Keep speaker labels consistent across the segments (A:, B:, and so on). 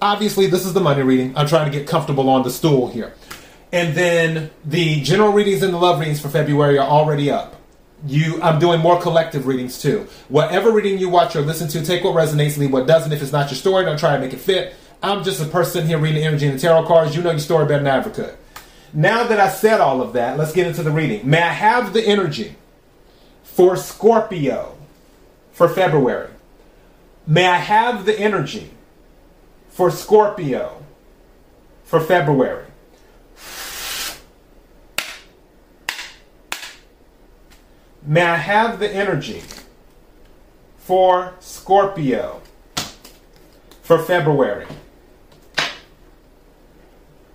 A: obviously this is the money reading. I'm trying to get comfortable on the stool here. And then the general readings and the love readings for February are already up. You, I'm doing more collective readings too. Whatever reading you watch or listen to, take what resonates, leave what doesn't. If it's not your story, don't try to make it fit. I'm just a person here reading energy and the tarot cards. You know your story better than I ever could. Now that I said all of that, let's get into the reading. May I have the energy for Scorpio for February? May I have the energy for Scorpio for February? May I have the energy for Scorpio for February?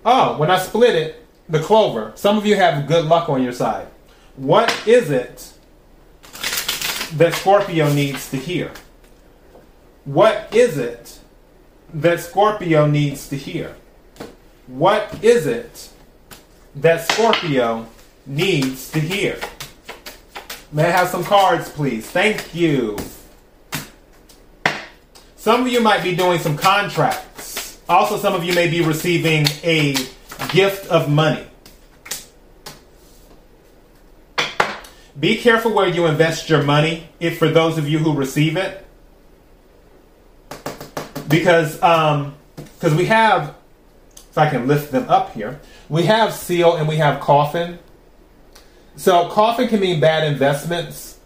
A: Oh, when I split it, the clover, some of you have good luck on your side. What is it that Scorpio needs to hear? What is it that Scorpio needs to hear? What is it that Scorpio needs to hear? May I have some cards, please? Thank you. Some of you might be doing some contracts. Also, some of you may be receiving a gift of money. Be careful where you invest your money, if for those of you who receive it. Because um, because we have, if I can lift them up here, we have seal and we have coffin. So coffin can mean bad investments.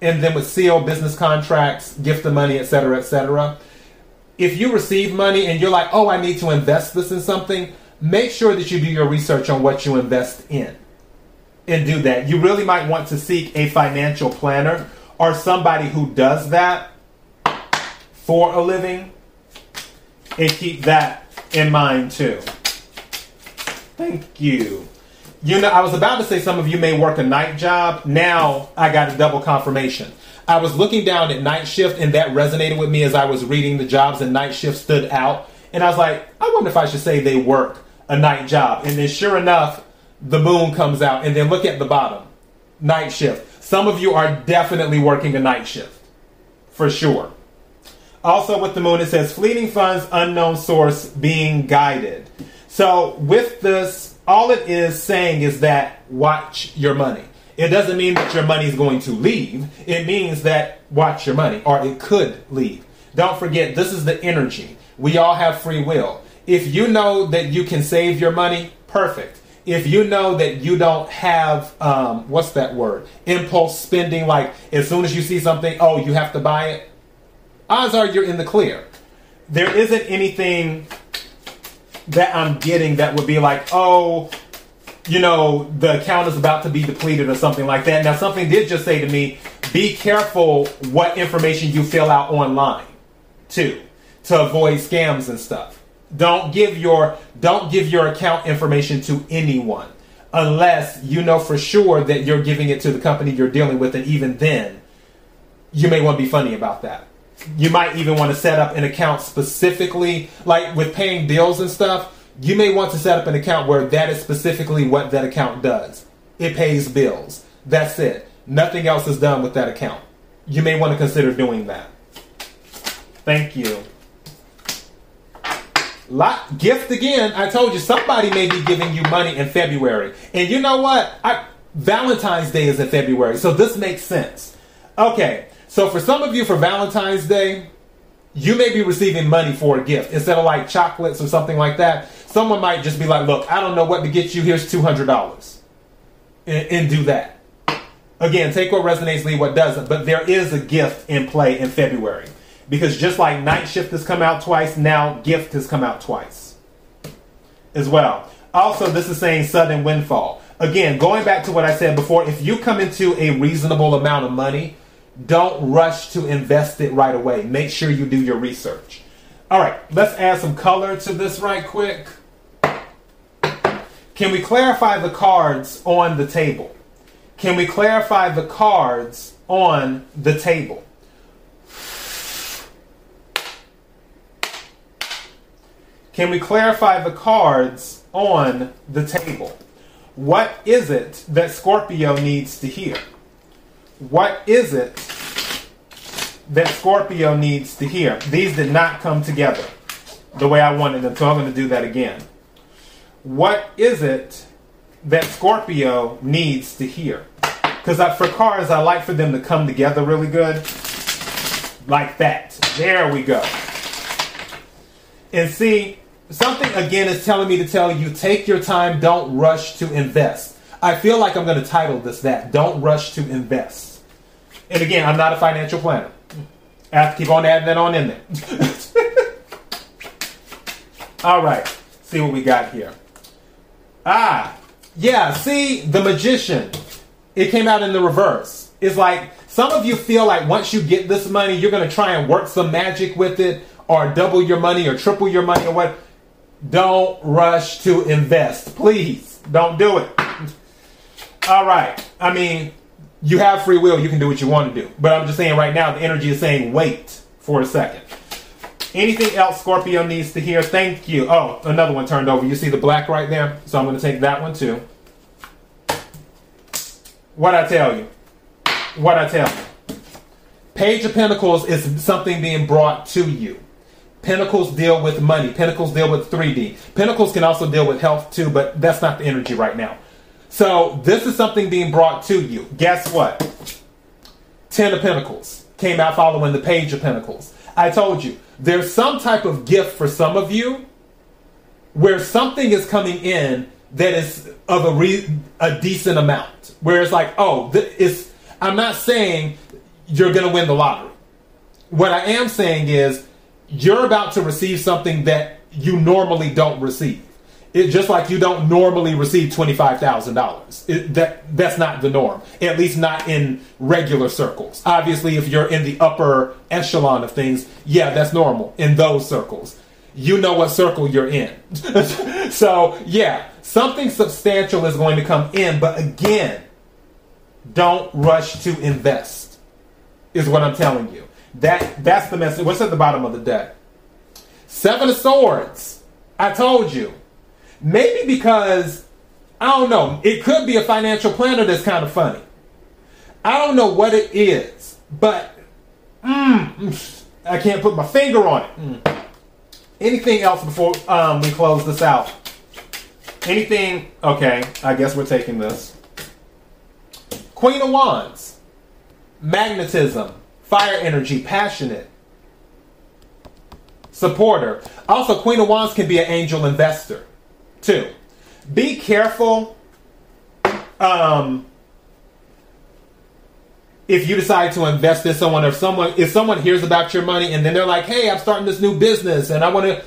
A: And then with seal, business contracts, gift of money, etc., etc. If you receive money and you're like, oh, I need to invest this in something, make sure that you do your research on what you invest in. And do that. You really might want to seek a financial planner or somebody who does that for a living. And keep that in mind too. Thank you. You know, I was about to say some of you may work a night job. Now I got a double confirmation. I was looking down at night shift and that resonated with me as I was reading the jobs and night shift stood out. And I was like, I wonder if I should say they work a night job. And then sure enough, the moon comes out. And then look at the bottom night shift. Some of you are definitely working a night shift for sure. Also, with the moon, it says fleeting funds, unknown source, being guided. So, with this, all it is saying is that watch your money. It doesn't mean that your money is going to leave. It means that watch your money, or it could leave. Don't forget, this is the energy. We all have free will. If you know that you can save your money, perfect. If you know that you don't have, um, what's that word? Impulse spending, like as soon as you see something, oh, you have to buy it, odds are you're in the clear. There isn't anything that I'm getting that would be like, oh, you know, the account is about to be depleted or something like that. Now, something did just say to me, be careful what information you fill out online, too, to avoid scams and stuff. Don't give your don't give your account information to anyone unless you know for sure that you're giving it to the company you're dealing with, and even then, you may want to be funny about that. You might even want to set up an account specifically, like with paying bills and stuff. You may want to set up an account where that is specifically what that account does. It pays bills. That's it. Nothing else is done with that account. You may want to consider doing that. Thank you. Lot gift again. I told you somebody may be giving you money in February. And you know what? I, Valentine's Day is in February, so this makes sense. Okay, so for some of you for Valentine's Day, you may be receiving money for a gift instead of like chocolates or something like that. Someone might just be like, "Look, I don't know what to get you. Here's two hundred dollars," and, do that. Again, take what resonates, leave what doesn't. But there is a gift in play in February because just like night shift has come out twice, now gift has come out twice as well. Also, this is saying sudden windfall. Again, going back to what I said before, if you come into a reasonable amount of money, don't rush to invest it right away. Make sure you do your research. All right, let's add some color to this right quick. Can we clarify the cards on the table? Can we clarify the cards on the table? Can we clarify the cards on the table? What is it that Scorpio needs to hear? What is it that Scorpio needs to hear? These did not come together the way I wanted them, so I'm going to do that again. What is it that Scorpio needs to hear? Because for cards, I like for them to come together really good. Like that. There we go. And see, something again is telling me to tell you take your time, don't rush to invest. I feel like I'm going to title this that Don't Rush to Invest. And again, I'm not a financial planner. Have to keep on adding that on in there. All right, see what we got here. Ah, yeah, see, the magician. It came out in the reverse. It's like some of you feel like once you get this money, you're going to try and work some magic with it or double your money or triple your money or what. Don't rush to invest. Please don't do it. All right. I mean, you have free will. You can do what you want to do. But I'm just saying right now, the energy is saying wait for a second. Anything else Scorpio needs to hear? Thank you. Oh, another one turned over. You see the black right there? So I'm going to take that one too. What I tell you? What I tell you? Page of Pentacles is something being brought to you. Pentacles deal with money. Pentacles deal with 3D. Pentacles can also deal with health too, but that's not the energy right now. So this is something being brought to you. Guess what? Ten of Pentacles came out following the Page of Pentacles. I told you, there's some type of gift for some of you where something is coming in that is of a re- a decent amount. Where it's like, oh, th- it's. I'm not saying you're going to win the lottery. What I am saying is you're about to receive something that you normally don't receive. It just like you don't normally receive twenty five thousand dollars. That that's not the norm. At least not in regular circles. Obviously, if you're in the upper echelon of things, yeah, that's normal in those circles. You know what circle you're in. so yeah, something substantial is going to come in, but again, don't rush to invest. Is what I'm telling you. That that's the message. What's at the bottom of the deck? Seven of Swords. I told you Maybe because, I don't know, it could be a financial planner that's kind of funny. I don't know what it is, but mm, I can't put my finger on it. Mm. Anything else before um, we close this out? Anything? Okay, I guess we're taking this. Queen of Wands, magnetism, fire energy, passionate, supporter. Also, Queen of Wands can be an angel investor. Two, be careful um, if you decide to invest in someone or someone if someone hears about your money and then they're like, "Hey, I'm starting this new business and I want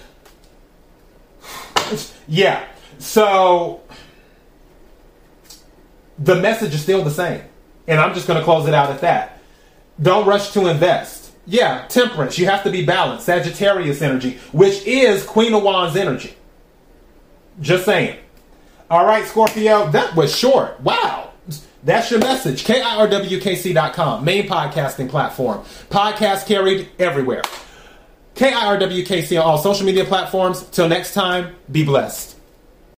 A: to." yeah, so the message is still the same, and I'm just going to close it out at that. Don't rush to invest. Yeah, temperance. You have to be balanced. Sagittarius energy, which is Queen of Wands energy. Just saying. All right, Scorpio, that was short. Wow. That's your message. KIRWKC.com, main podcasting platform. Podcast carried everywhere. KIRWKC on all social media platforms. Till next time, be blessed.